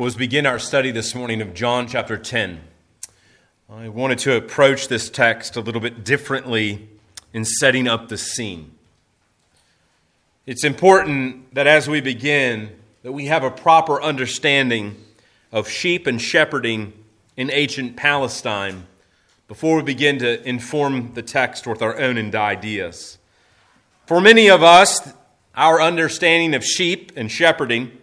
We'll begin our study this morning of John chapter 10. I wanted to approach this text a little bit differently in setting up the scene. It's important that as we begin that we have a proper understanding of sheep and shepherding in ancient Palestine before we begin to inform the text with our own ideas. For many of us, our understanding of sheep and shepherding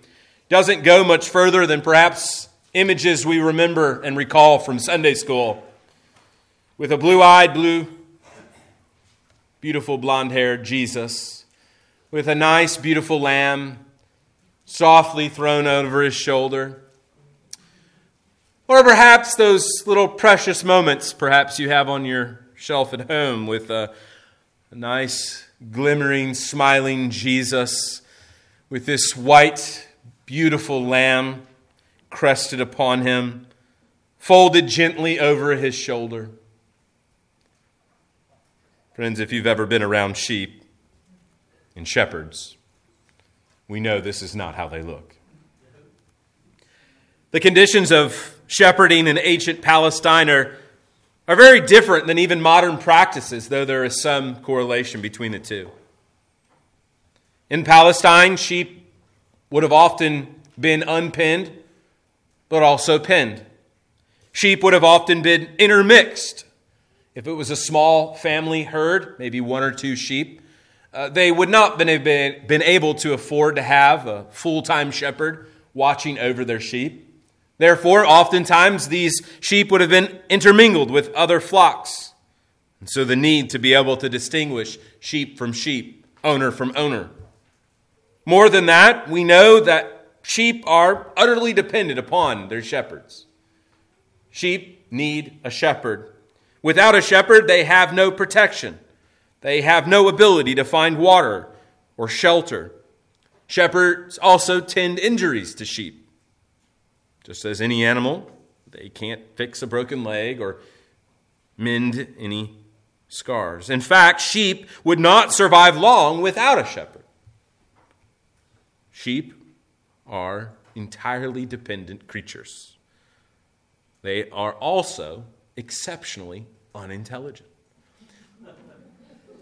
doesn't go much further than perhaps images we remember and recall from Sunday school with a blue eyed, blue, beautiful blonde haired Jesus, with a nice, beautiful lamb softly thrown over his shoulder. Or perhaps those little precious moments, perhaps you have on your shelf at home with a, a nice, glimmering, smiling Jesus with this white beautiful lamb crested upon him, folded gently over his shoulder. Friends, if you've ever been around sheep and shepherds, we know this is not how they look. The conditions of shepherding in ancient Palestine are, are very different than even modern practices, though there is some correlation between the two. In Palestine, sheep would have often been unpinned, but also pinned. Sheep would have often been intermixed. If it was a small family herd, maybe one or two sheep, uh, they would not have been, been able to afford to have a full time shepherd watching over their sheep. Therefore, oftentimes these sheep would have been intermingled with other flocks. And so the need to be able to distinguish sheep from sheep, owner from owner. More than that, we know that sheep are utterly dependent upon their shepherds. Sheep need a shepherd. Without a shepherd, they have no protection. They have no ability to find water or shelter. Shepherds also tend injuries to sheep. Just as any animal, they can't fix a broken leg or mend any scars. In fact, sheep would not survive long without a shepherd. Sheep are entirely dependent creatures. They are also exceptionally unintelligent.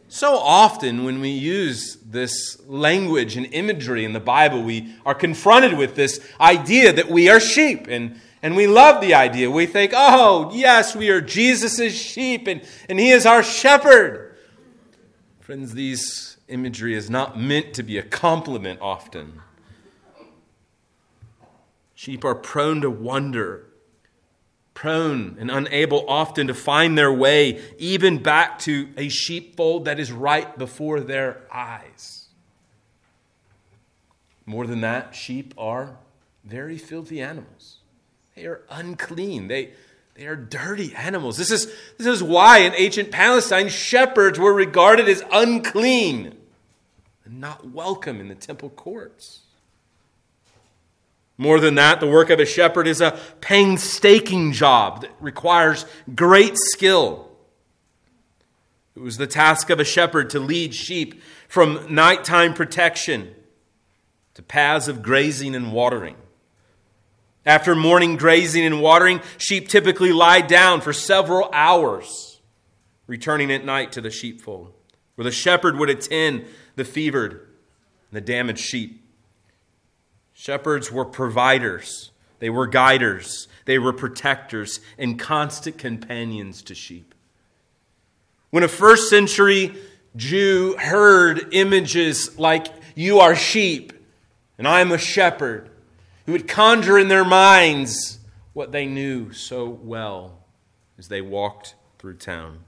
So often, when we use this language and imagery in the Bible, we are confronted with this idea that we are sheep. And, and we love the idea. We think, oh, yes, we are Jesus' sheep, and, and he is our shepherd. Friends, these imagery is not meant to be a compliment often. Sheep are prone to wander, prone and unable often to find their way even back to a sheepfold that is right before their eyes. More than that, sheep are very filthy animals. They are unclean. They, they are dirty animals. This is, this is why in ancient Palestine, shepherds were regarded as unclean and not welcome in the temple courts. More than that, the work of a shepherd is a painstaking job that requires great skill. It was the task of a shepherd to lead sheep from nighttime protection to paths of grazing and watering. After morning grazing and watering, sheep typically lie down for several hours, returning at night to the sheepfold, where the shepherd would attend the fevered and the damaged sheep. Shepherds were providers, they were guiders, they were protectors, and constant companions to sheep. When a first century Jew heard images like, You are sheep, and I am a shepherd, he would conjure in their minds what they knew so well as they walked through town.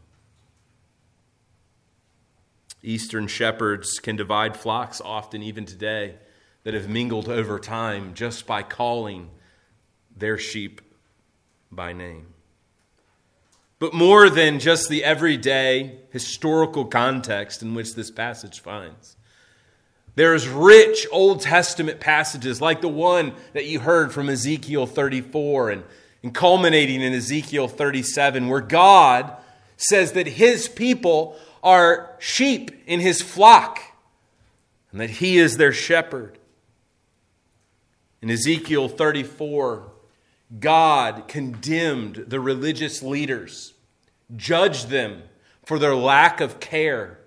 Eastern shepherds can divide flocks often, even today that have mingled over time just by calling their sheep by name. But more than just the everyday historical context in which this passage finds, there's rich Old Testament passages like the one that you heard from Ezekiel 34 and, and culminating in Ezekiel 37, where God says that his people are sheep in his flock and that he is their shepherd. In Ezekiel 34, God condemned the religious leaders, judged them for their lack of care.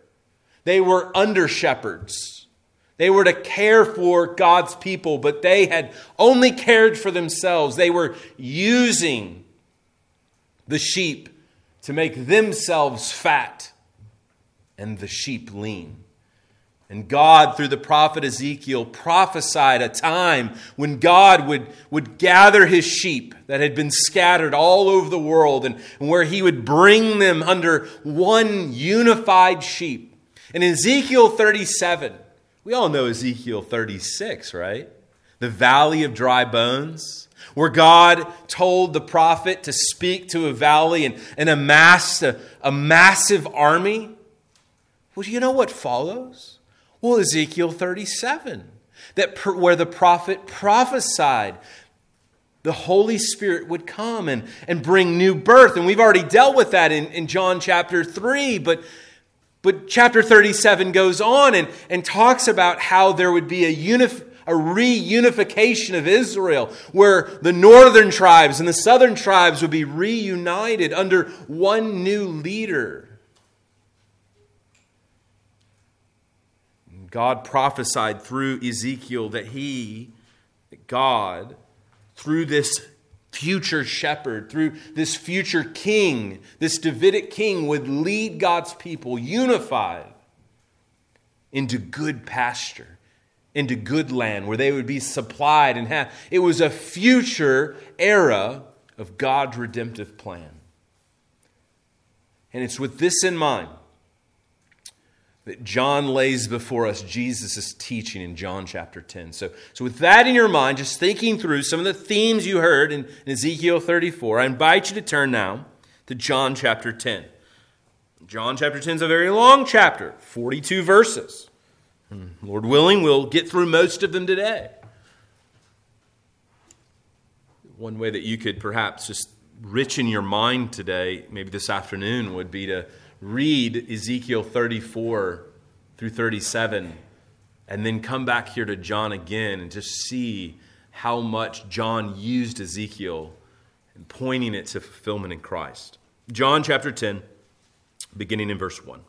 They were under shepherds. They were to care for God's people, but they had only cared for themselves. They were using the sheep to make themselves fat and the sheep lean. And God, through the prophet Ezekiel, prophesied a time when God would, would gather his sheep that had been scattered all over the world and, and where he would bring them under one unified sheep. In Ezekiel 37, we all know Ezekiel 36, right? The valley of dry bones, where God told the prophet to speak to a valley and, and amass a, a massive army. Well, you know what follows? Well, Ezekiel 37, that per, where the prophet prophesied the Holy Spirit would come and, and bring new birth. And we've already dealt with that in, in John chapter 3, but, but chapter 37 goes on and, and talks about how there would be a, unif- a reunification of Israel, where the northern tribes and the southern tribes would be reunited under one new leader. God prophesied through Ezekiel that he, God, through this future shepherd, through this future king, this Davidic king, would lead God's people unified into good pasture, into good land where they would be supplied and have. It was a future era of God's redemptive plan. And it's with this in mind that John lays before us Jesus' teaching in John chapter 10. So, so, with that in your mind, just thinking through some of the themes you heard in, in Ezekiel 34, I invite you to turn now to John chapter 10. John chapter 10 is a very long chapter, 42 verses. Hmm, Lord willing, we'll get through most of them today. One way that you could perhaps just richen your mind today, maybe this afternoon, would be to read Ezekiel 34 through 37 and then come back here to John again and just see how much John used Ezekiel and pointing it to fulfillment in Christ. John chapter 10, beginning in verse 1.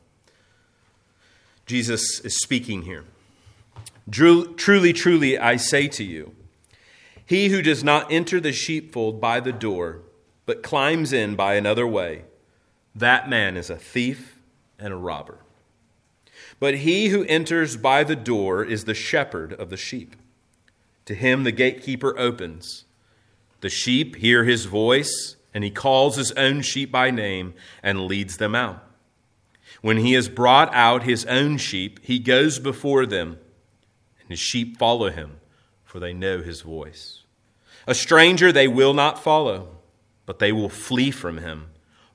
Jesus is speaking here. Truly, truly, I say to you, he who does not enter the sheepfold by the door, but climbs in by another way, that man is a thief and a robber. But he who enters by the door is the shepherd of the sheep. To him the gatekeeper opens. The sheep hear his voice, and he calls his own sheep by name and leads them out. When he has brought out his own sheep, he goes before them, and his sheep follow him, for they know his voice. A stranger they will not follow, but they will flee from him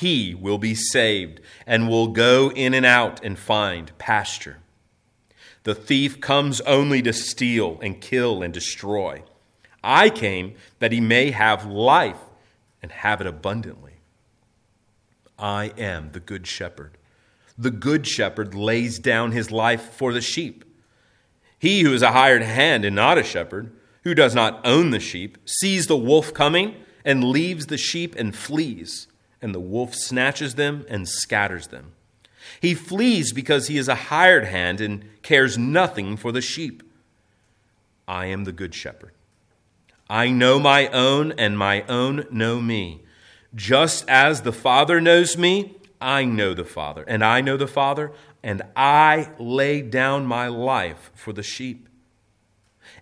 he will be saved and will go in and out and find pasture. The thief comes only to steal and kill and destroy. I came that he may have life and have it abundantly. I am the good shepherd. The good shepherd lays down his life for the sheep. He who is a hired hand and not a shepherd, who does not own the sheep, sees the wolf coming and leaves the sheep and flees and the wolf snatches them and scatters them. He flees because he is a hired hand and cares nothing for the sheep. I am the good shepherd. I know my own, and my own know me. Just as the Father knows me, I know the Father, and I know the Father, and I lay down my life for the sheep.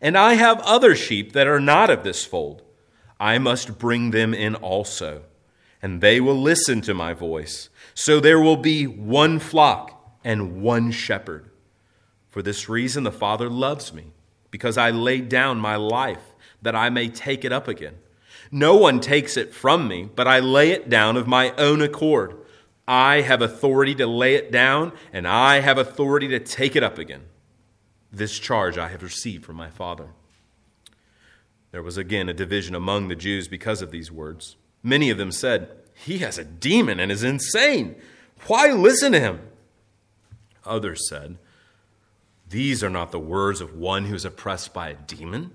And I have other sheep that are not of this fold. I must bring them in also and they will listen to my voice. So there will be one flock and one shepherd. For this reason, the Father loves me, because I laid down my life that I may take it up again. No one takes it from me, but I lay it down of my own accord. I have authority to lay it down, and I have authority to take it up again. This charge I have received from my Father. There was again a division among the Jews because of these words. Many of them said, He has a demon and is insane. Why listen to him? Others said, These are not the words of one who is oppressed by a demon.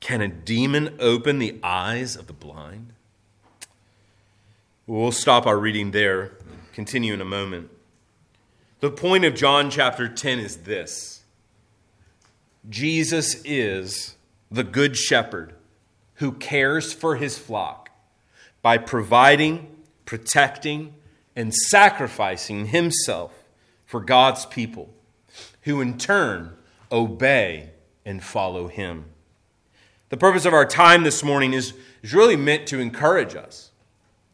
Can a demon open the eyes of the blind? We'll stop our reading there, continue in a moment. The point of John chapter 10 is this Jesus is the good shepherd who cares for his flock by providing, protecting, and sacrificing himself for God's people, who in turn obey and follow him. The purpose of our time this morning is, is really meant to encourage us.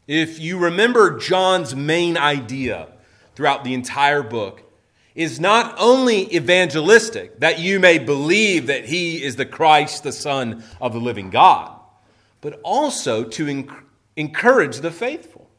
If you remember John's main idea throughout the entire book, is not only evangelistic, that you may believe that he is the Christ, the Son of the living God, but also to encourage the faithful,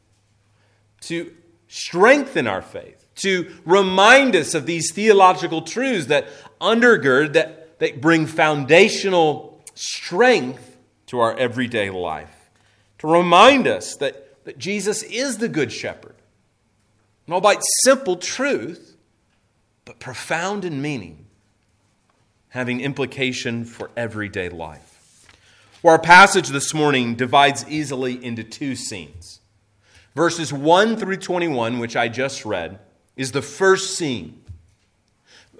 to strengthen our faith, to remind us of these theological truths that undergird, that, that bring foundational strength to our everyday life, to remind us that, that Jesus is the Good Shepherd. And albeit simple truth, but profound in meaning, having implication for everyday life. Well, our passage this morning divides easily into two scenes. Verses 1 through 21, which I just read, is the first scene.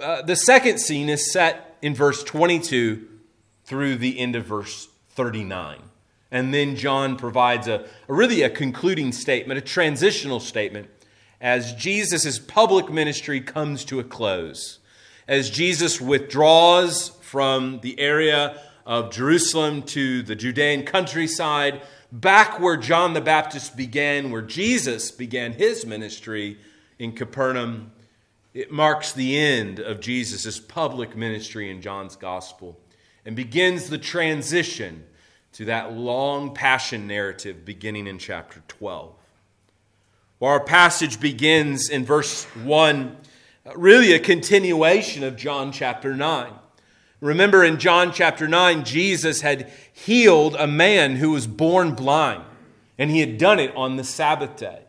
Uh, the second scene is set in verse 22 through the end of verse 39. And then John provides a, a really a concluding statement, a transitional statement as Jesus' public ministry comes to a close, as Jesus withdraws from the area of Jerusalem to the Judean countryside, back where John the Baptist began, where Jesus began his ministry in Capernaum. It marks the end of Jesus' public ministry in John's gospel and begins the transition to that long passion narrative beginning in chapter 12. Well, our passage begins in verse 1, uh, really a continuation of John chapter 9. Remember in John chapter 9, Jesus had healed a man who was born blind, and he had done it on the Sabbath day.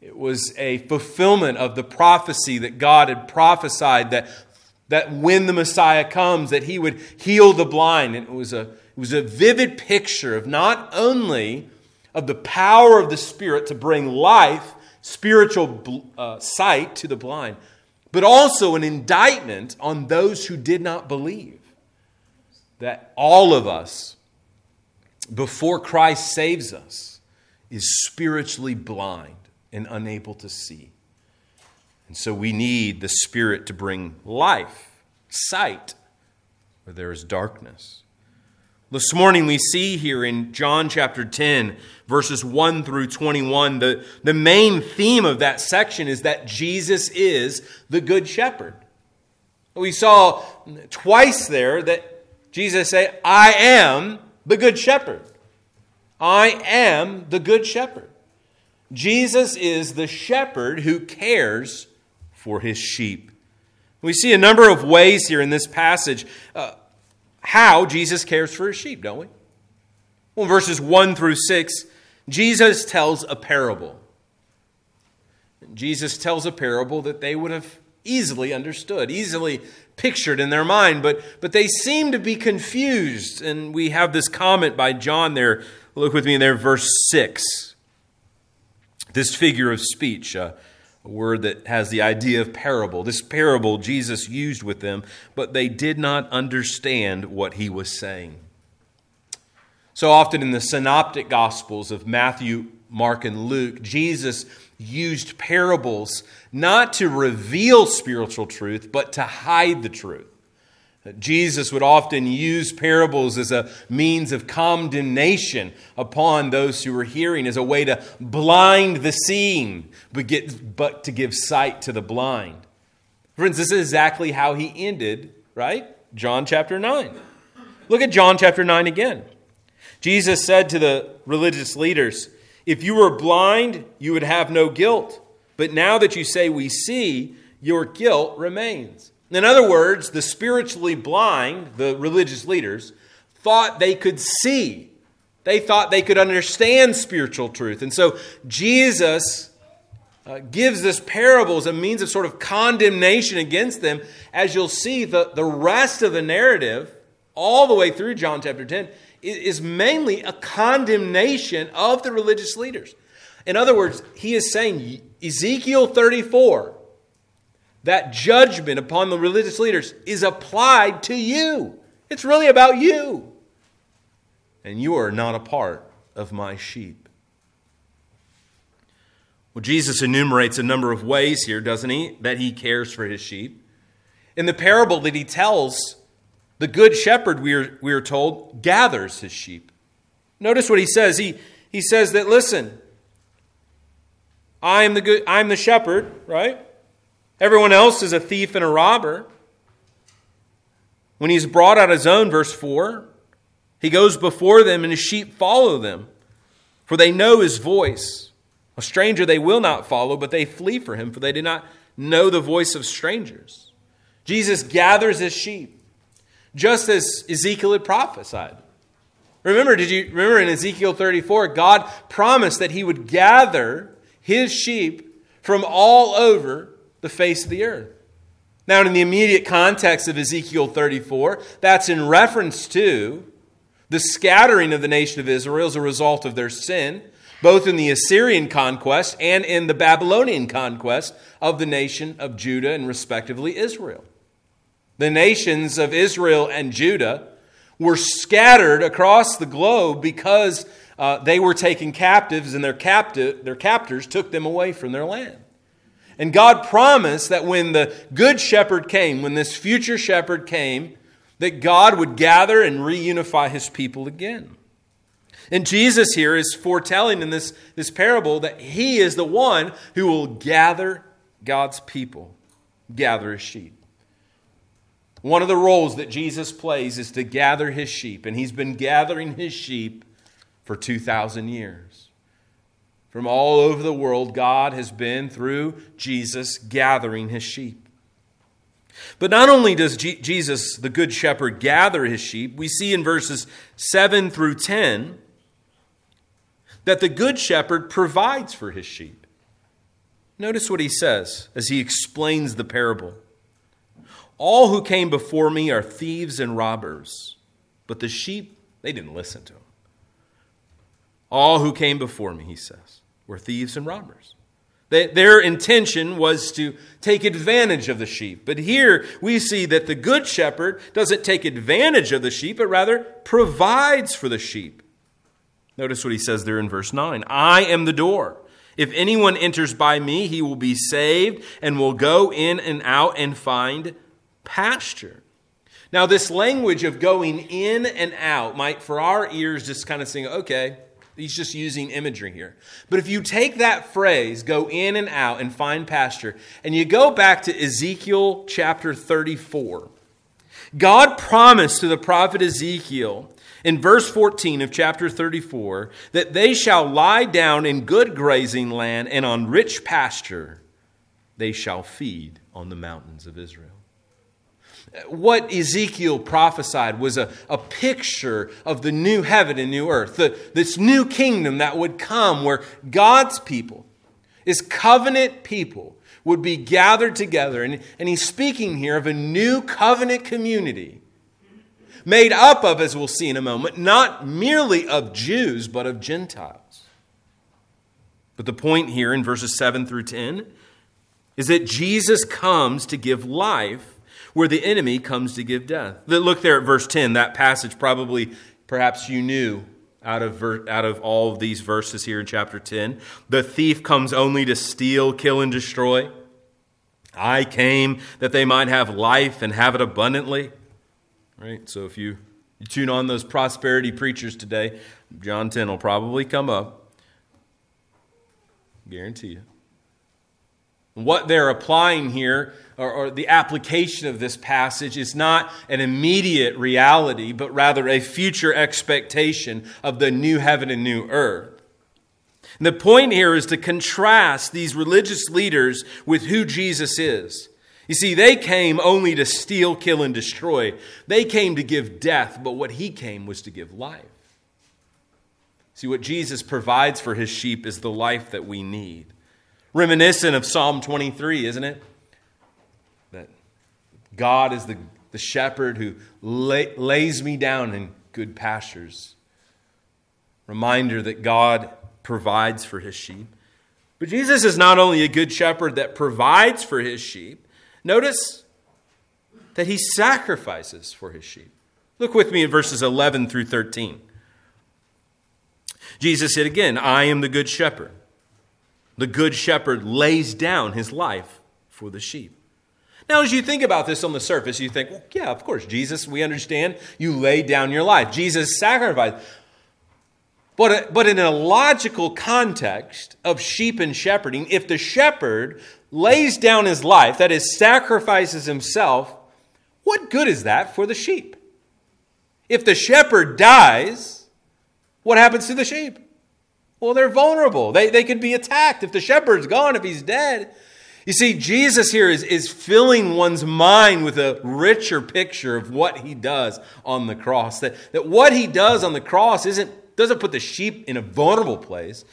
It was a fulfillment of the prophecy that God had prophesied that, that when the Messiah comes, that he would heal the blind. And it was a, it was a vivid picture of not only of the power of the Spirit to bring life, spiritual uh, sight to the blind, but also an indictment on those who did not believe. That all of us, before Christ saves us, is spiritually blind and unable to see. And so we need the Spirit to bring life, sight, where there is darkness. This morning we see here in John chapter 10, verses 1 through 21, the, the main theme of that section is that Jesus is the Good Shepherd. We saw twice there that Jesus said, I am the Good Shepherd. I am the Good Shepherd. Jesus is the shepherd who cares for his sheep. We see a number of ways here in this passage. Uh, how Jesus cares for his sheep, don't we? Well, verses 1 through 6, Jesus tells a parable. Jesus tells a parable that they would have easily understood, easily pictured in their mind, but, but they seem to be confused. And we have this comment by John there. Look with me there, verse 6. This figure of speech. Uh, a word that has the idea of parable. This parable Jesus used with them, but they did not understand what he was saying. So often in the synoptic gospels of Matthew, Mark, and Luke, Jesus used parables not to reveal spiritual truth, but to hide the truth. Jesus would often use parables as a means of condemnation upon those who were hearing, as a way to blind the seeing, but, get, but to give sight to the blind. Friends, this is exactly how he ended, right? John chapter 9. Look at John chapter 9 again. Jesus said to the religious leaders, If you were blind, you would have no guilt. But now that you say we see, your guilt remains. In other words, the spiritually blind, the religious leaders, thought they could see. They thought they could understand spiritual truth. And so Jesus uh, gives this parable as a means of sort of condemnation against them. As you'll see, the, the rest of the narrative, all the way through John chapter 10, is mainly a condemnation of the religious leaders. In other words, he is saying, Ezekiel 34, that judgment upon the religious leaders is applied to you. It's really about you. And you are not a part of my sheep. Well, Jesus enumerates a number of ways here, doesn't he, that he cares for his sheep. In the parable that he tells, the good shepherd, we are, we are told, gathers his sheep. Notice what he says. He, he says that, listen, I am the good, I'm the shepherd, right? Everyone else is a thief and a robber. When he's brought out his own, verse 4, he goes before them and his sheep follow them, for they know his voice. A stranger they will not follow, but they flee for him, for they do not know the voice of strangers. Jesus gathers his sheep, just as Ezekiel had prophesied. Remember, did you remember in Ezekiel 34, God promised that he would gather his sheep from all over the face of the earth. Now, in the immediate context of Ezekiel 34, that's in reference to the scattering of the nation of Israel as a result of their sin both in the Assyrian conquest and in the Babylonian conquest of the nation of Judah and respectively Israel. The nations of Israel and Judah were scattered across the globe because uh, they were taken captives and their, captive, their captors took them away from their land. And God promised that when the good shepherd came, when this future shepherd came, that God would gather and reunify his people again. And Jesus here is foretelling in this, this parable that he is the one who will gather God's people, gather his sheep. One of the roles that Jesus plays is to gather his sheep, and he's been gathering his sheep for 2,000 years. From all over the world, God has been, through Jesus, gathering his sheep. But not only does G- Jesus, the Good Shepherd, gather his sheep, we see in verses 7 through 10 that the good shepherd provides for his sheep. Notice what he says as he explains the parable. All who came before me are thieves and robbers, but the sheep, they didn't listen to him. All who came before me, he says, were thieves and robbers. They, their intention was to take advantage of the sheep. But here we see that the good shepherd doesn't take advantage of the sheep, but rather provides for the sheep. Notice what he says there in verse 9 I am the door. If anyone enters by me, he will be saved and will go in and out and find pasture. Now, this language of going in and out might, for our ears, just kind of sing, okay, he's just using imagery here. But if you take that phrase, go in and out and find pasture, and you go back to Ezekiel chapter 34, God promised to the prophet Ezekiel in verse 14 of chapter 34 that they shall lie down in good grazing land and on rich pasture they shall feed on the mountains of Israel. What Ezekiel prophesied was a, a picture of the new heaven and new earth, the, this new kingdom that would come where God's people, his covenant people, would be gathered together. And, and he's speaking here of a new covenant community made up of, as we'll see in a moment, not merely of Jews, but of Gentiles. But the point here in verses 7 through 10 is that Jesus comes to give life where the enemy comes to give death. Look there at verse 10, that passage probably, perhaps you knew out of, out of all of these verses here in chapter 10. The thief comes only to steal, kill, and destroy. I came that they might have life and have it abundantly. Right? So if you, you tune on those prosperity preachers today, John 10 will probably come up. Guarantee you. What they're applying here, or, or, the application of this passage, is not an immediate reality, but rather a future expectation of the new heaven and new earth. And the point here is to contrast these religious leaders with who Jesus is. You see, they came only to steal, kill, and destroy. They came to give death, but what he came was to give life. See, what Jesus provides for his sheep is the life that we need. Reminiscent of Psalm 23, isn't it? That God is the, the shepherd who lay, lays me down in good pastures. Reminder that God provides for his sheep. But Jesus is not only a good shepherd that provides for his sheep, notice that he sacrifices for his sheep. Look with me in verses 11 through 13. Jesus said again, I am the good shepherd. The good shepherd lays down his life for the sheep. Now, as you think about this on the surface, you think, well, yeah, of course, Jesus, we understand you lay down your life. Jesus sacrificed. But, uh, but in a logical context of sheep and shepherding, if the shepherd lays down his life, that is, sacrifices himself, what good is that for the sheep? If the shepherd dies, what happens to the sheep? Well, they're vulnerable. They, they could be attacked. If the shepherd's gone, if he's dead. You see, Jesus here is, is filling one's mind with a richer picture of what he does on the cross. That, that what he does on the cross isn't doesn't put the sheep in a vulnerable place,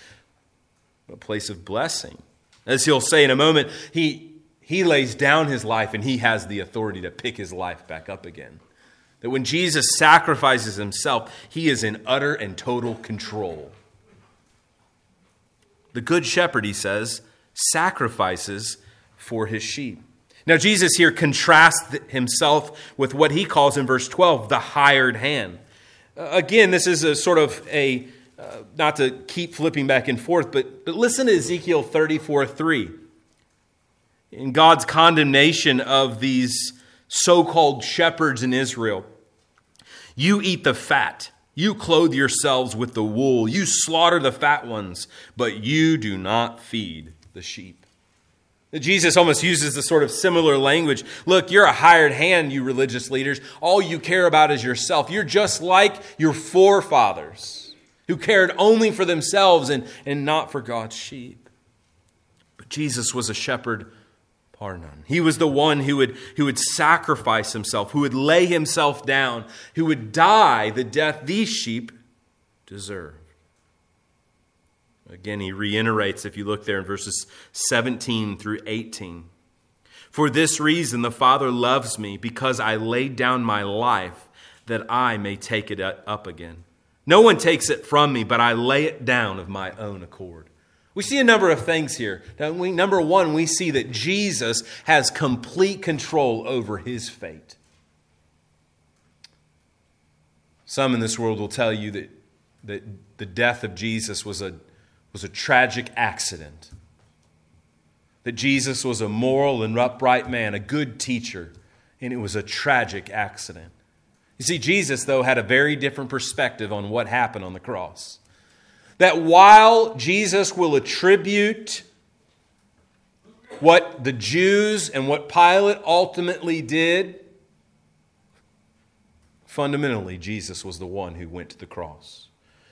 a place of blessing. As he'll say in a moment, he, he lays down his life and he has the authority to pick his life back up again. That when Jesus sacrifices himself, he is in utter and total control. The good shepherd, he says, sacrifices for his sheep. Now, Jesus here contrasts himself with what he calls in verse 12 the hired hand. Uh, again, this is a sort of a, uh, not to keep flipping back and forth, but, but listen to Ezekiel 34 3. In God's condemnation of these so called shepherds in Israel, you eat the fat. You clothe yourselves with the wool. You slaughter the fat ones, but you do not feed the sheep. Jesus almost uses the sort of similar language. Look, you're a hired hand, you religious leaders. All you care about is yourself. You're just like your forefathers who cared only for themselves and, and not for God's sheep. But Jesus was a shepherd par none. He was the one who would, who would sacrifice himself, who would lay himself down, who would die the death these sheep deserve. Again, he reiterates, if you look there in verses 17 through 18. For this reason, the Father loves me, because I laid down my life that I may take it up again. No one takes it from me, but I lay it down of my own accord. We see a number of things here. We, number one, we see that Jesus has complete control over his fate. Some in this world will tell you that, that the death of Jesus was a was a tragic accident. That Jesus was a moral and upright man, a good teacher, and it was a tragic accident. You see, Jesus, though, had a very different perspective on what happened on the cross. That while Jesus will attribute what the Jews and what Pilate ultimately did, fundamentally, Jesus was the one who went to the cross.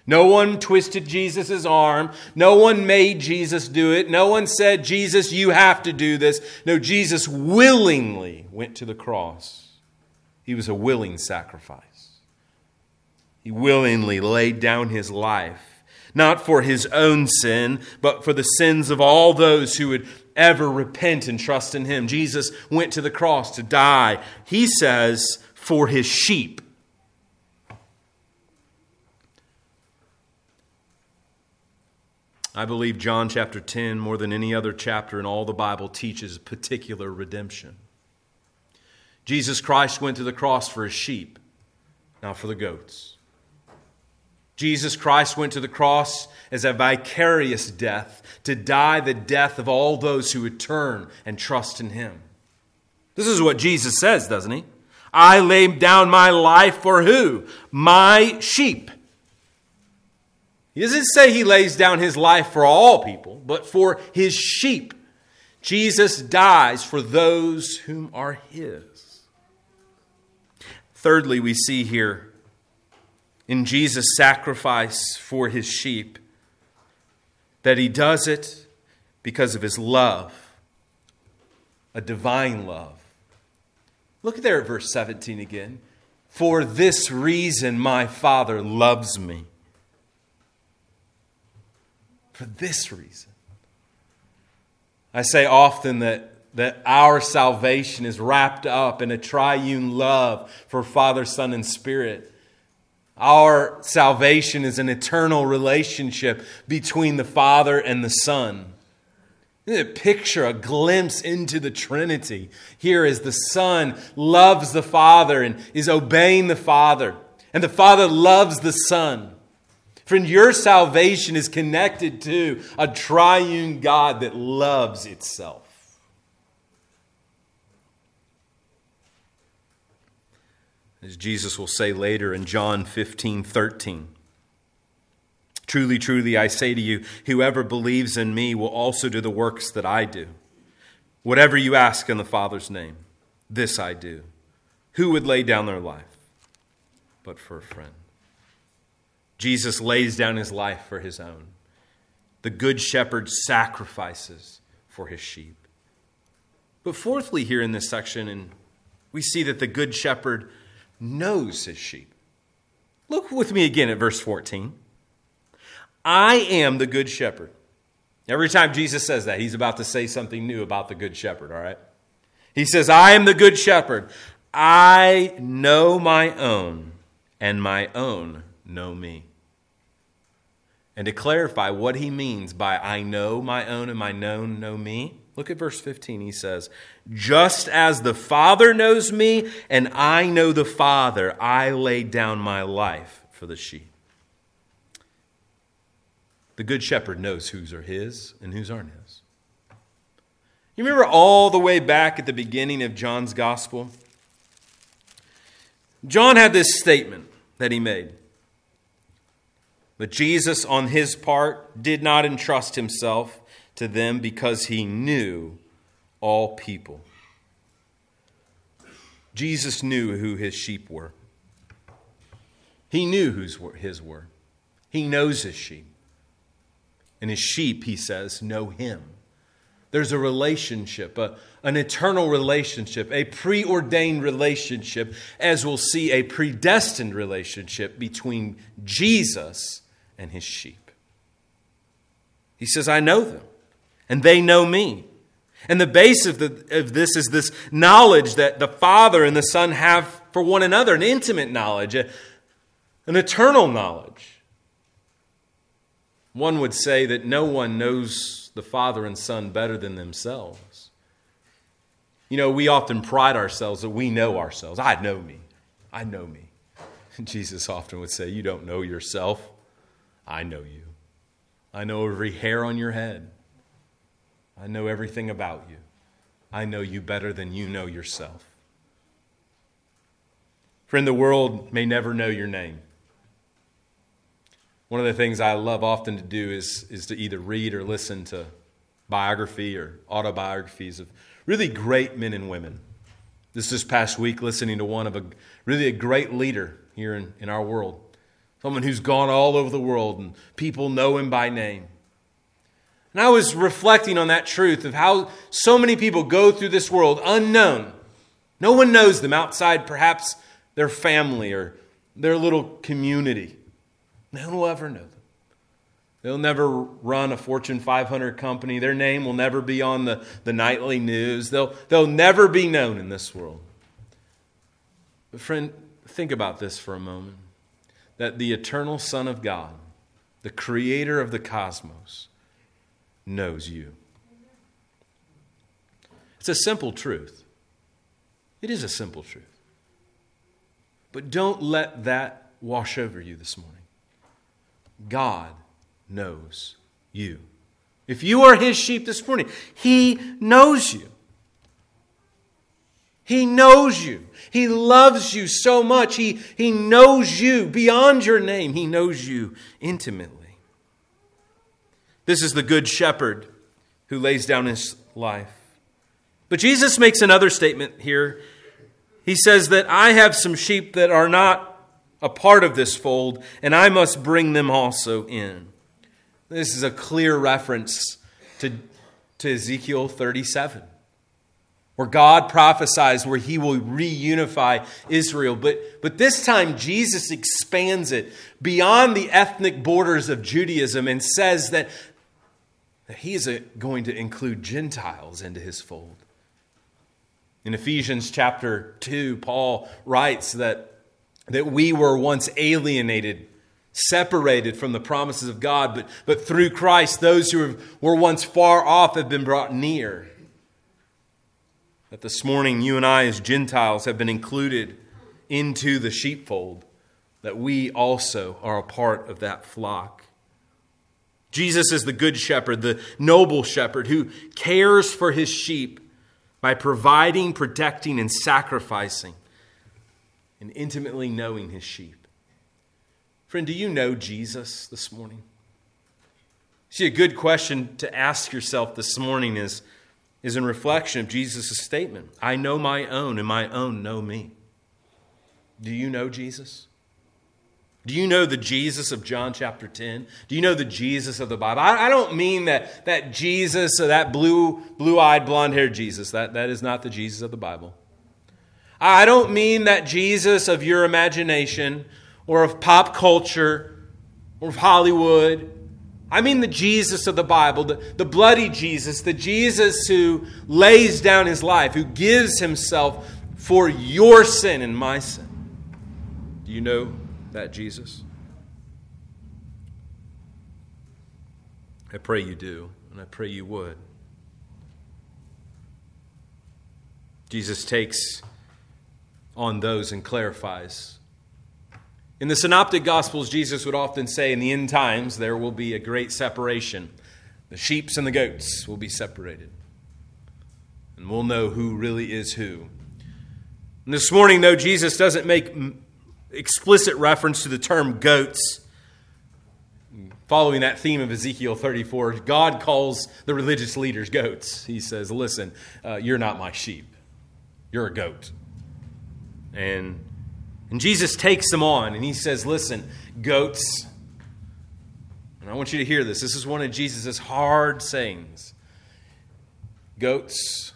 No one twisted Jesus' arm. No one made Jesus do it. No one said, Jesus, you have to do this. No, Jesus willingly went to the cross. He was a willing sacrifice. He willingly laid down his life, not for his own sin, but for the sins of all those who would ever repent and trust in him. Jesus went to the cross to die, he says, for his sheep. I believe John chapter 10, more than any other chapter in all the Bible, teaches particular redemption. Jesus Christ went to the cross for his sheep, not for the goats. Jesus Christ went to the cross as a vicarious death to die the death of all those who would turn and trust in him. This is what Jesus says, doesn't he? I lay down my life for who? My sheep. He doesn't say he lays down his life for all people, but for his sheep. Jesus dies for those whom are his. Thirdly, we see here in Jesus' sacrifice for his sheep that he does it because of his love, a divine love. Look there at verse 17 again. For this reason, my Father loves me. For this reason. I say often that, that our salvation is wrapped up in a triune love for Father, Son, and Spirit. Our salvation is an eternal relationship between the Father and the Son. A picture, a glimpse into the Trinity. Here as the Son loves the Father and is obeying the Father, and the Father loves the Son. Friend, your salvation is connected to a triune God that loves itself. As Jesus will say later in John 15 13. Truly, truly, I say to you, whoever believes in me will also do the works that I do. Whatever you ask in the Father's name, this I do. Who would lay down their life but for a friend? Jesus lays down his life for his own. The good shepherd sacrifices for his sheep. But fourthly, here in this section, and we see that the good shepherd knows his sheep. Look with me again at verse 14. I am the good shepherd. Every time Jesus says that, he's about to say something new about the good shepherd, all right? He says, I am the good shepherd. I know my own, and my own know me. And to clarify what he means by I know my own and my known know me, look at verse 15. He says, Just as the Father knows me, and I know the Father, I lay down my life for the sheep. The good shepherd knows whose are his and whose aren't his. You remember all the way back at the beginning of John's gospel? John had this statement that he made. But Jesus, on his part, did not entrust himself to them because he knew all people. Jesus knew who his sheep were. He knew whose his were. He knows his sheep. And his sheep, he says, know him. There's a relationship, a, an eternal relationship, a preordained relationship, as we'll see, a predestined relationship between Jesus and his sheep. He says, I know them, and they know me. And the base of, the, of this is this knowledge that the Father and the Son have for one another, an intimate knowledge, a, an eternal knowledge. One would say that no one knows the Father and Son better than themselves. You know, we often pride ourselves that we know ourselves. I know me. I know me. Jesus often would say, You don't know yourself. I know you. I know every hair on your head. I know everything about you. I know you better than you know yourself. Friend, the world may never know your name. One of the things I love often to do is, is to either read or listen to biography or autobiographies of really great men and women. This this past week, listening to one of a really a great leader here in, in our world, someone who's gone all over the world and people know him by name. And I was reflecting on that truth of how so many people go through this world unknown. No one knows them outside perhaps their family or their little community. No one will ever know them. They'll never run a Fortune 500 company. Their name will never be on the, the nightly news. They'll, they'll never be known in this world. But, friend, think about this for a moment that the eternal Son of God, the creator of the cosmos, knows you. It's a simple truth. It is a simple truth. But don't let that wash over you this morning. God knows you. If you are his sheep this morning, he knows you. He knows you. He loves you so much. He, he knows you beyond your name. He knows you intimately. This is the good shepherd who lays down his life. But Jesus makes another statement here. He says that I have some sheep that are not a part of this fold, and I must bring them also in. This is a clear reference to, to Ezekiel 37, where God prophesies where he will reunify Israel. But, but this time, Jesus expands it beyond the ethnic borders of Judaism and says that, that he is going to include Gentiles into his fold. In Ephesians chapter 2, Paul writes that, that we were once alienated separated from the promises of God, but, but through Christ, those who were once far off have been brought near. That this morning, you and I, as Gentiles, have been included into the sheepfold, that we also are a part of that flock. Jesus is the good shepherd, the noble shepherd who cares for his sheep by providing, protecting, and sacrificing, and intimately knowing his sheep. Friend, do you know Jesus this morning? See, a good question to ask yourself this morning is, is in reflection of Jesus' statement I know my own, and my own know me. Do you know Jesus? Do you know the Jesus of John chapter 10? Do you know the Jesus of the Bible? I, I don't mean that, that Jesus, uh, that blue, blue-eyed, blonde-haired Jesus. That, that is not the Jesus of the Bible. I don't mean that Jesus of your imagination or of pop culture or of Hollywood. I mean the Jesus of the Bible, the, the bloody Jesus, the Jesus who lays down his life, who gives himself for your sin and my sin. Do you know that Jesus? I pray you do, and I pray you would. Jesus takes on those and clarifies in the Synoptic Gospels, Jesus would often say, In the end times, there will be a great separation. The sheep and the goats will be separated. And we'll know who really is who. And this morning, though, Jesus doesn't make explicit reference to the term goats. Following that theme of Ezekiel 34, God calls the religious leaders goats. He says, Listen, uh, you're not my sheep, you're a goat. And and Jesus takes them on and he says, Listen, goats, and I want you to hear this. This is one of Jesus' hard sayings. Goats,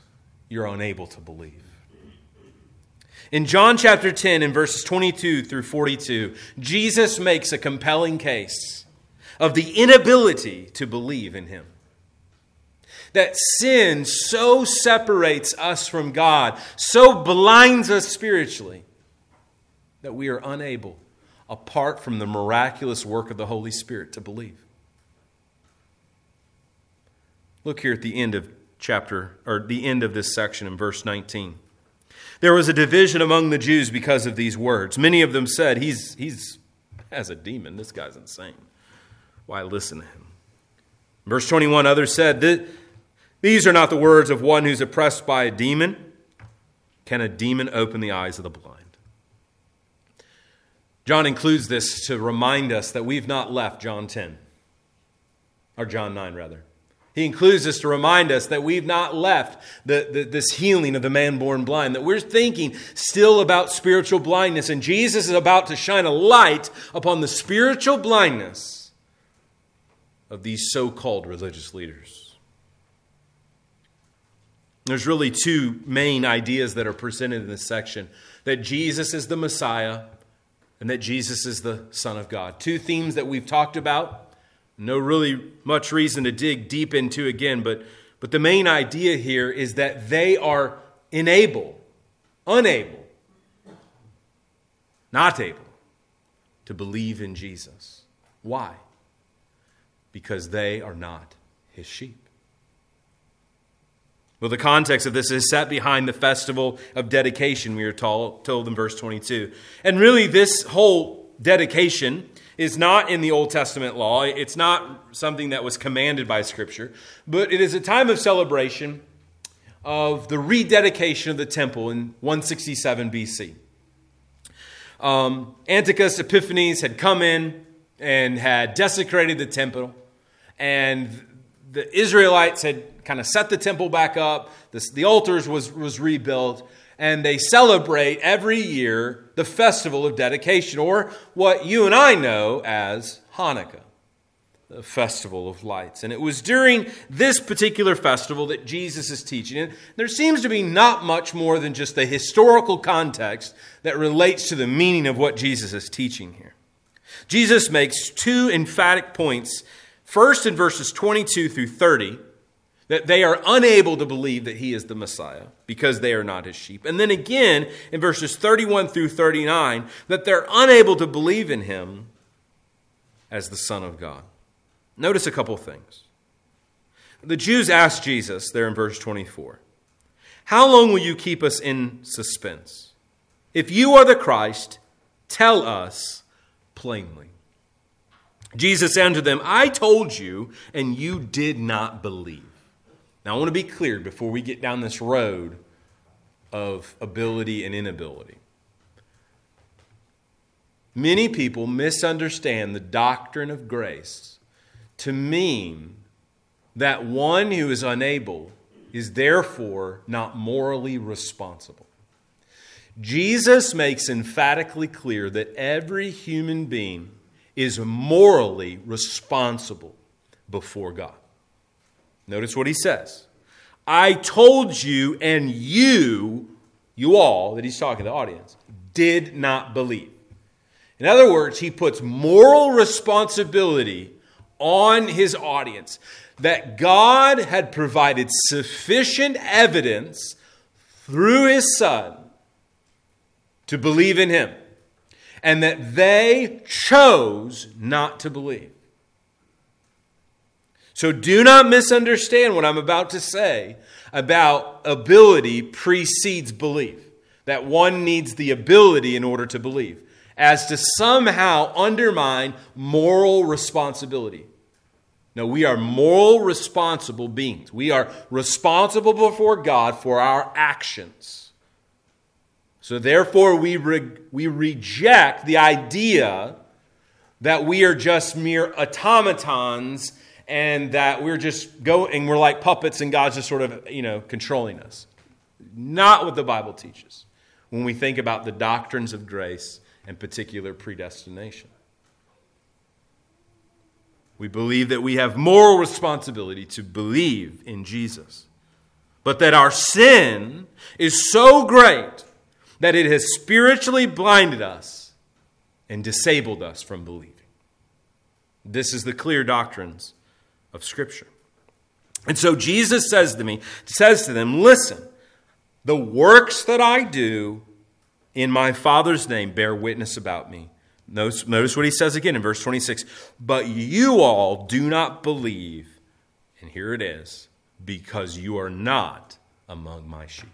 you're unable to believe. In John chapter 10, in verses 22 through 42, Jesus makes a compelling case of the inability to believe in him. That sin so separates us from God, so blinds us spiritually, that we are unable, apart from the miraculous work of the Holy Spirit, to believe. Look here at the end of chapter, or the end of this section in verse 19. There was a division among the Jews because of these words. Many of them said, He's, he's has a demon. This guy's insane. Why listen to him? Verse 21 others said, These are not the words of one who's oppressed by a demon. Can a demon open the eyes of the blind? John includes this to remind us that we've not left John 10, or John 9, rather. He includes this to remind us that we've not left the, the, this healing of the man born blind, that we're thinking still about spiritual blindness, and Jesus is about to shine a light upon the spiritual blindness of these so called religious leaders. There's really two main ideas that are presented in this section that Jesus is the Messiah and that Jesus is the Son of God. Two themes that we've talked about. No really much reason to dig deep into again, but, but the main idea here is that they are unable, unable, not able to believe in Jesus. Why? Because they are not his sheep. Well, the context of this is set behind the festival of dedication, we are told, told in verse 22. And really, this whole dedication is not in the Old Testament law. It's not something that was commanded by Scripture, but it is a time of celebration of the rededication of the temple in 167 BC. Um, Antiochus Epiphanes had come in and had desecrated the temple, and the Israelites had kind of set the temple back up, the, the altars was, was rebuilt, and they celebrate every year the festival of dedication, or what you and I know as Hanukkah, the festival of lights. And it was during this particular festival that Jesus is teaching. And there seems to be not much more than just the historical context that relates to the meaning of what Jesus is teaching here. Jesus makes two emphatic points First, in verses 22 through 30, that they are unable to believe that he is the Messiah because they are not his sheep. And then again in verses 31 through 39, that they're unable to believe in him as the Son of God. Notice a couple things. The Jews asked Jesus, there in verse 24, How long will you keep us in suspense? If you are the Christ, tell us plainly. Jesus answered them, I told you, and you did not believe. Now, I want to be clear before we get down this road of ability and inability. Many people misunderstand the doctrine of grace to mean that one who is unable is therefore not morally responsible. Jesus makes emphatically clear that every human being is morally responsible before God. Notice what he says. I told you, and you, you all, that he's talking to the audience, did not believe. In other words, he puts moral responsibility on his audience that God had provided sufficient evidence through his son to believe in him and that they chose not to believe. So do not misunderstand what I'm about to say about ability precedes belief, that one needs the ability in order to believe, as to somehow undermine moral responsibility. No, we are moral responsible beings. We are responsible before God for our actions. So therefore, we, re- we reject the idea that we are just mere automatons and that we're just going, we're like puppets and God's just sort of, you know, controlling us. Not what the Bible teaches when we think about the doctrines of grace and particular predestination. We believe that we have moral responsibility to believe in Jesus, but that our sin is so great that it has spiritually blinded us and disabled us from believing. This is the clear doctrines of Scripture. And so Jesus says to me, says to them, listen, the works that I do in my Father's name bear witness about me. Notice, notice what he says again in verse 26. But you all do not believe, and here it is, because you are not among my sheep.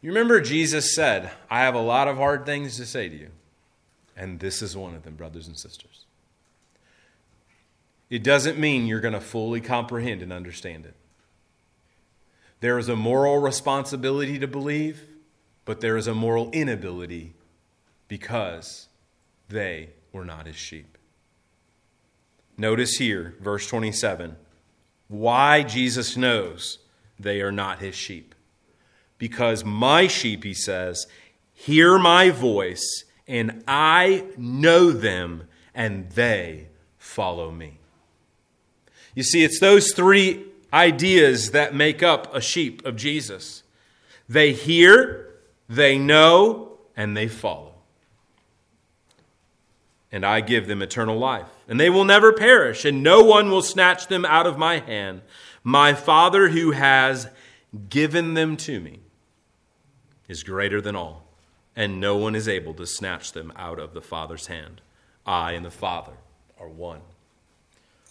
You remember Jesus said, I have a lot of hard things to say to you. And this is one of them, brothers and sisters. It doesn't mean you're going to fully comprehend and understand it. There is a moral responsibility to believe, but there is a moral inability because they were not his sheep. Notice here, verse 27, why Jesus knows they are not his sheep because my sheep, he says, hear my voice, and I know them, and they follow me. You see, it's those three ideas that make up a sheep of Jesus they hear, they know, and they follow. And I give them eternal life, and they will never perish, and no one will snatch them out of my hand. My Father who has given them to me is greater than all, and no one is able to snatch them out of the Father's hand. I and the Father are one.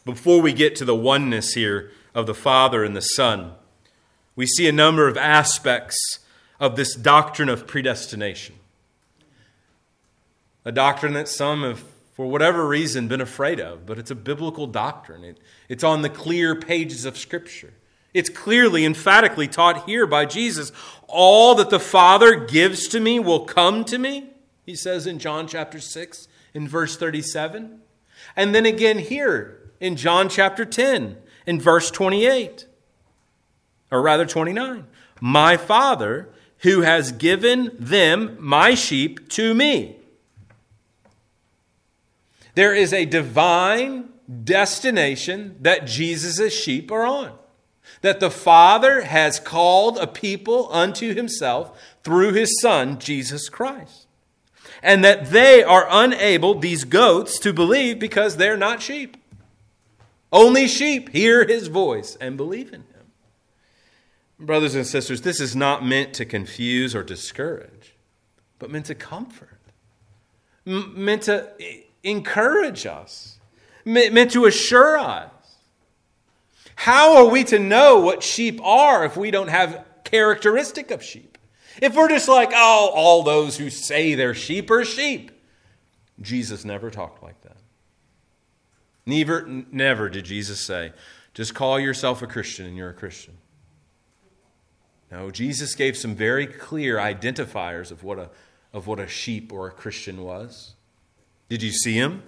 Before we get to the oneness here of the Father and the Son, we see a number of aspects of this doctrine of predestination. A doctrine that some have, for whatever reason, been afraid of, but it's a biblical doctrine. It, it's on the clear pages of Scripture. It's clearly, emphatically taught here by Jesus. All that the Father gives to me will come to me, he says in John chapter 6, in verse 37. And then again here in John chapter 10, in verse 28, or rather 29. My Father, who has given them, my sheep, to me. There is a divine destination that Jesus' sheep are on. That the Father has called a people unto himself through his Son, Jesus Christ. And that they are unable, these goats, to believe because they're not sheep. Only sheep hear his voice and believe in him. Brothers and sisters, this is not meant to confuse or discourage, but meant to comfort, M- meant to encourage us, M- meant to assure us. How are we to know what sheep are if we don't have characteristic of sheep? If we're just like, oh, all those who say they're sheep are sheep. Jesus never talked like that. Never, never did Jesus say, just call yourself a Christian and you're a Christian. No, Jesus gave some very clear identifiers of what a, of what a sheep or a Christian was. Did you see him?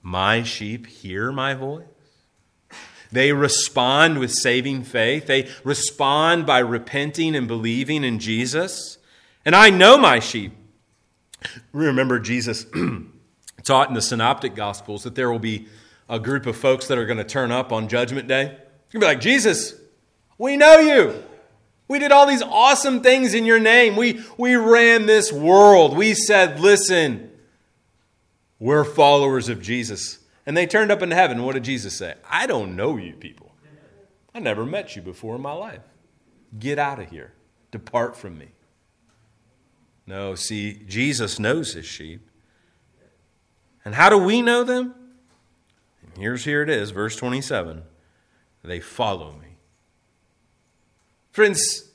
My sheep hear my voice. They respond with saving faith. They respond by repenting and believing in Jesus. And I know my sheep. Remember, Jesus taught in the Synoptic Gospels that there will be a group of folks that are going to turn up on Judgment Day. You'll be like, Jesus, we know you. We did all these awesome things in your name. We, we ran this world. We said, listen, we're followers of Jesus. And they turned up in heaven. What did Jesus say? I don't know you people. I never met you before in my life. Get out of here. Depart from me. No, see, Jesus knows his sheep. And how do we know them? here's here it is, verse 27. They follow me. Friends,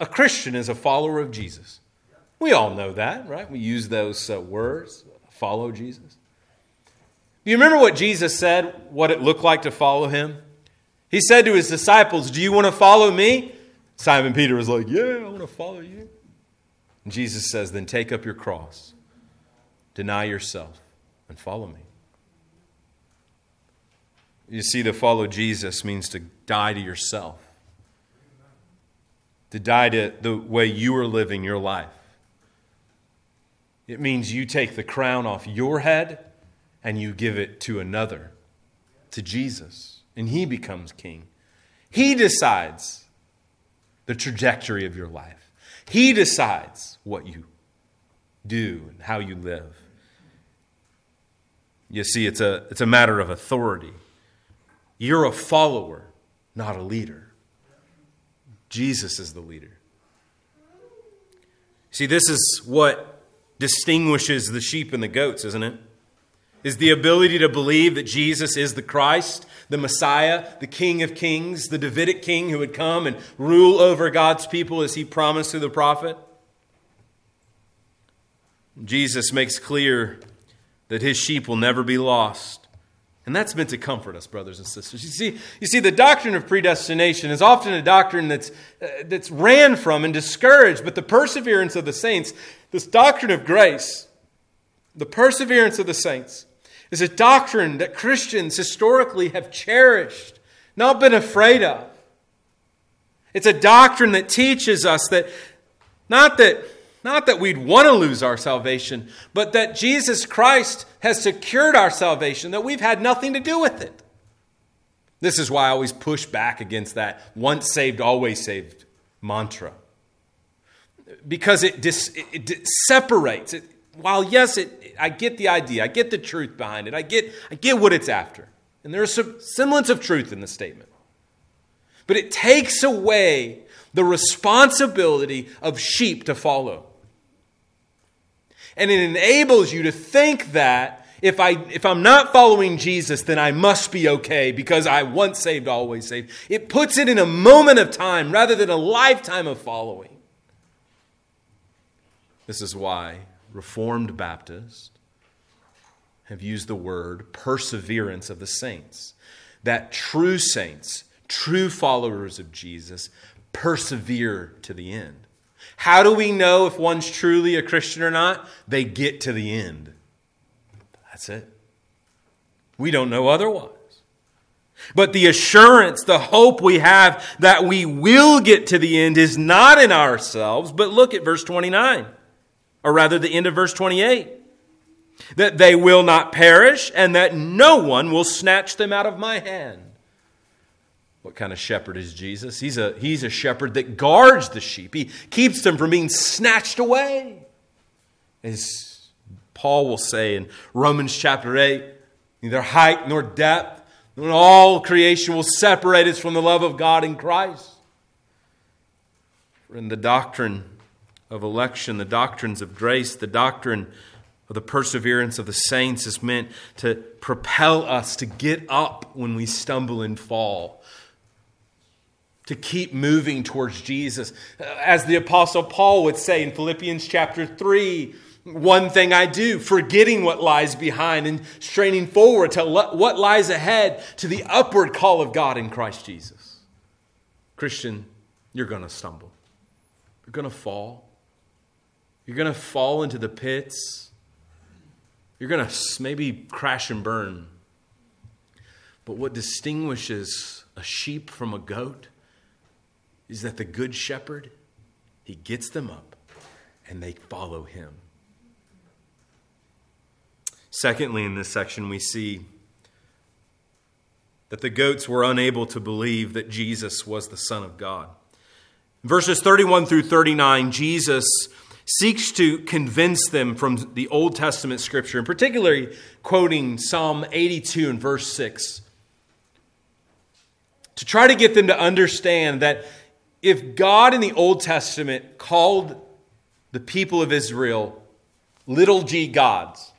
a Christian is a follower of Jesus. We all know that, right? We use those uh, words follow Jesus. Do you remember what Jesus said, what it looked like to follow him? He said to his disciples, Do you want to follow me? Simon Peter was like, Yeah, I want to follow you. And Jesus says, Then take up your cross, deny yourself, and follow me. You see, to follow Jesus means to die to yourself, to die to the way you are living your life. It means you take the crown off your head and you give it to another, to Jesus, and he becomes king. He decides the trajectory of your life, he decides what you do and how you live. You see, it's a, it's a matter of authority. You're a follower, not a leader. Jesus is the leader. See, this is what distinguishes the sheep and the goats, isn't it? Is the ability to believe that Jesus is the Christ, the Messiah, the King of Kings, the Davidic king who would come and rule over God's people as he promised through the prophet. Jesus makes clear that his sheep will never be lost. And that's meant to comfort us, brothers and sisters. You see, you see the doctrine of predestination is often a doctrine that's, uh, that's ran from and discouraged, but the perseverance of the saints, this doctrine of grace, the perseverance of the saints, is a doctrine that Christians historically have cherished, not been afraid of. It's a doctrine that teaches us that not that not that we'd want to lose our salvation, but that Jesus Christ has secured our salvation, that we've had nothing to do with it. This is why I always push back against that once saved, always saved mantra. Because it, dis, it, it separates. It, while, yes, it, I get the idea, I get the truth behind it, I get, I get what it's after. And there's some semblance of truth in the statement. But it takes away the responsibility of sheep to follow. And it enables you to think that if, I, if I'm not following Jesus, then I must be okay because I once saved, always saved. It puts it in a moment of time rather than a lifetime of following. This is why Reformed Baptists have used the word perseverance of the saints. That true saints, true followers of Jesus, persevere to the end. How do we know if one's truly a Christian or not? They get to the end. That's it. We don't know otherwise. But the assurance, the hope we have that we will get to the end is not in ourselves, but look at verse 29, or rather the end of verse 28. That they will not perish and that no one will snatch them out of my hand. What kind of shepherd is Jesus? He's a, he's a shepherd that guards the sheep. He keeps them from being snatched away. As Paul will say in Romans chapter 8, neither height nor depth when all creation will separate us from the love of God in Christ. In the doctrine of election, the doctrines of grace, the doctrine of the perseverance of the saints is meant to propel us to get up when we stumble and fall, to keep moving towards Jesus. Uh, as the Apostle Paul would say in Philippians chapter 3, one thing I do, forgetting what lies behind and straining forward to what lies ahead to the upward call of God in Christ Jesus. Christian, you're going to stumble. You're going to fall. You're going to fall into the pits. You're going to maybe crash and burn. But what distinguishes a sheep from a goat is that the good shepherd, he gets them up and they follow him. Secondly, in this section, we see that the goats were unable to believe that Jesus was the Son of God. Verses 31 through 39, Jesus seeks to convince them from the Old Testament scripture, and particularly quoting Psalm 82 and verse 6, to try to get them to understand that if God in the Old Testament called the people of Israel little g gods,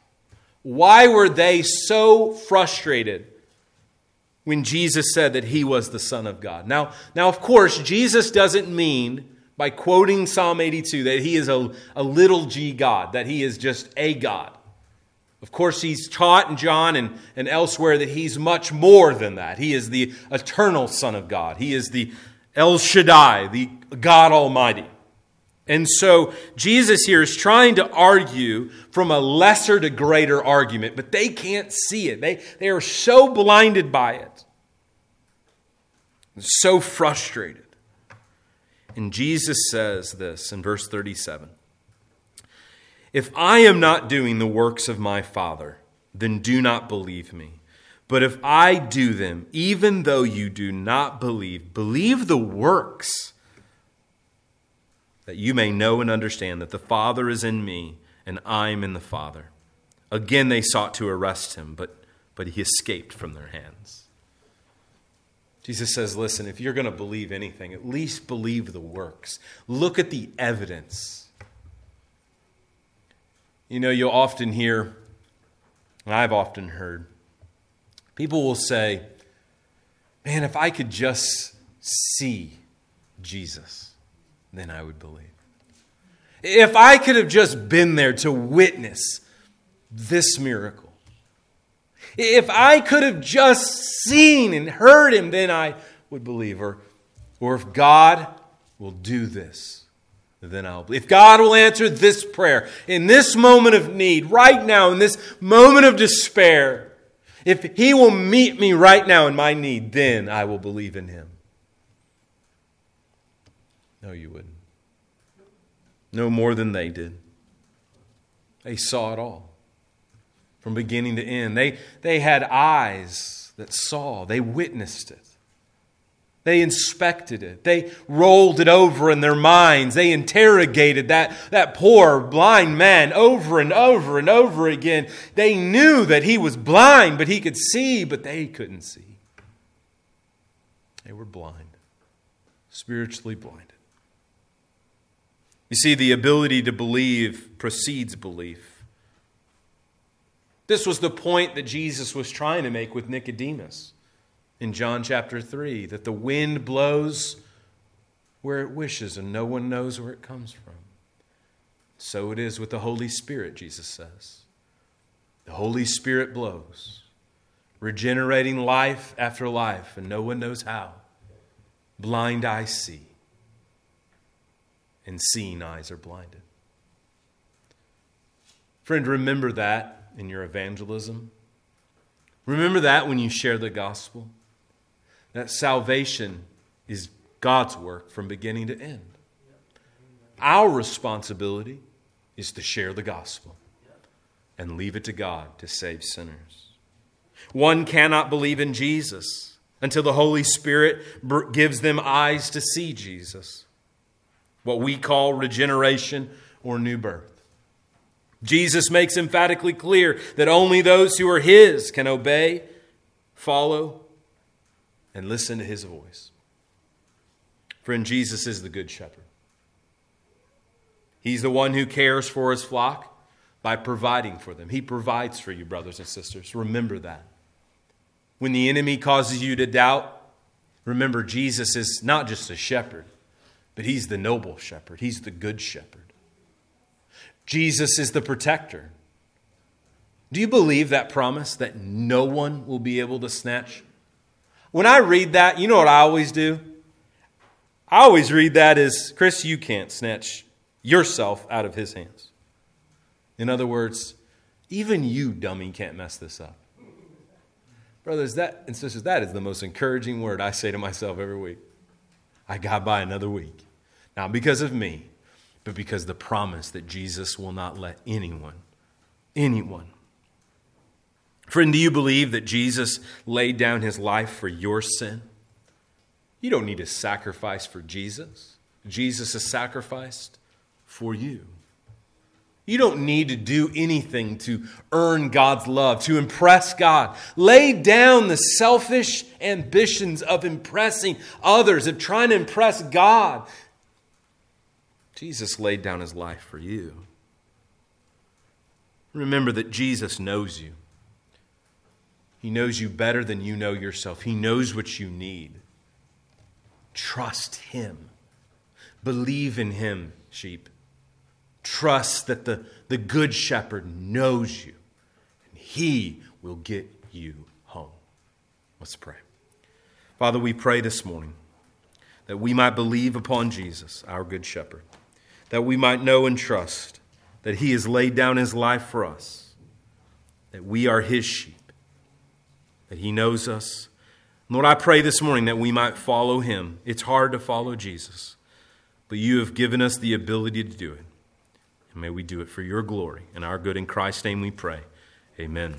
why were they so frustrated when Jesus said that he was the Son of God? Now, now of course, Jesus doesn't mean by quoting Psalm 82 that he is a, a little g God, that he is just a God. Of course, he's taught in John and, and elsewhere that he's much more than that. He is the eternal Son of God, he is the El Shaddai, the God Almighty. And so Jesus here is trying to argue from a lesser to greater argument, but they can't see it. They, they are so blinded by it, so frustrated. And Jesus says this in verse 37 If I am not doing the works of my Father, then do not believe me. But if I do them, even though you do not believe, believe the works that you may know and understand that the Father is in me and I am in the Father. Again, they sought to arrest him, but, but he escaped from their hands. Jesus says, Listen, if you're going to believe anything, at least believe the works. Look at the evidence. You know, you'll often hear, and I've often heard, people will say, Man, if I could just see Jesus then I would believe. If I could have just been there to witness this miracle, if I could have just seen and heard him, then I would believe. Or, or if God will do this, then I'll believe. If God will answer this prayer in this moment of need, right now, in this moment of despair, if He will meet me right now in my need, then I will believe in Him. No, you wouldn't. No more than they did. They saw it all from beginning to end. They, they had eyes that saw, they witnessed it. They inspected it. They rolled it over in their minds. They interrogated that, that poor blind man over and over and over again. They knew that he was blind, but he could see, but they couldn't see. They were blind, spiritually blinded. You see, the ability to believe precedes belief. This was the point that Jesus was trying to make with Nicodemus in John chapter 3 that the wind blows where it wishes and no one knows where it comes from. So it is with the Holy Spirit, Jesus says. The Holy Spirit blows, regenerating life after life, and no one knows how. Blind eyes see and seeing eyes are blinded. Friend, remember that in your evangelism. Remember that when you share the gospel? That salvation is God's work from beginning to end. Our responsibility is to share the gospel and leave it to God to save sinners. One cannot believe in Jesus until the Holy Spirit gives them eyes to see Jesus, what we call regeneration or new birth. Jesus makes emphatically clear that only those who are His can obey, follow, and listen to His voice. Friend, Jesus is the Good Shepherd. He's the one who cares for His flock by providing for them. He provides for you, brothers and sisters. Remember that. When the enemy causes you to doubt, remember Jesus is not just a shepherd, but He's the noble shepherd, He's the good shepherd. Jesus is the protector. Do you believe that promise that no one will be able to snatch? When I read that, you know what I always do? I always read that as Chris, you can't snatch yourself out of his hands. In other words, even you, dummy, can't mess this up. Brothers that, and sisters, that is the most encouraging word I say to myself every week. I got by another week. Not because of me, but because the promise that Jesus will not let anyone, anyone. Friend, do you believe that Jesus laid down his life for your sin? You don't need a sacrifice for Jesus. Jesus is sacrificed for you. You don't need to do anything to earn God's love, to impress God. Lay down the selfish ambitions of impressing others, of trying to impress God. Jesus laid down his life for you. Remember that Jesus knows you. He knows you better than you know yourself. He knows what you need. Trust Him. Believe in Him, sheep. Trust that the, the Good Shepherd knows you, and He will get you home. Let's pray. Father, we pray this morning that we might believe upon Jesus, our Good Shepherd that we might know and trust that He has laid down His life for us, that we are His sheep, that He knows us. Lord, I pray this morning that we might follow Him. It's hard to follow Jesus, but you have given us the ability to do it. And may we do it for your glory and our good. In Christ's name we pray. Amen.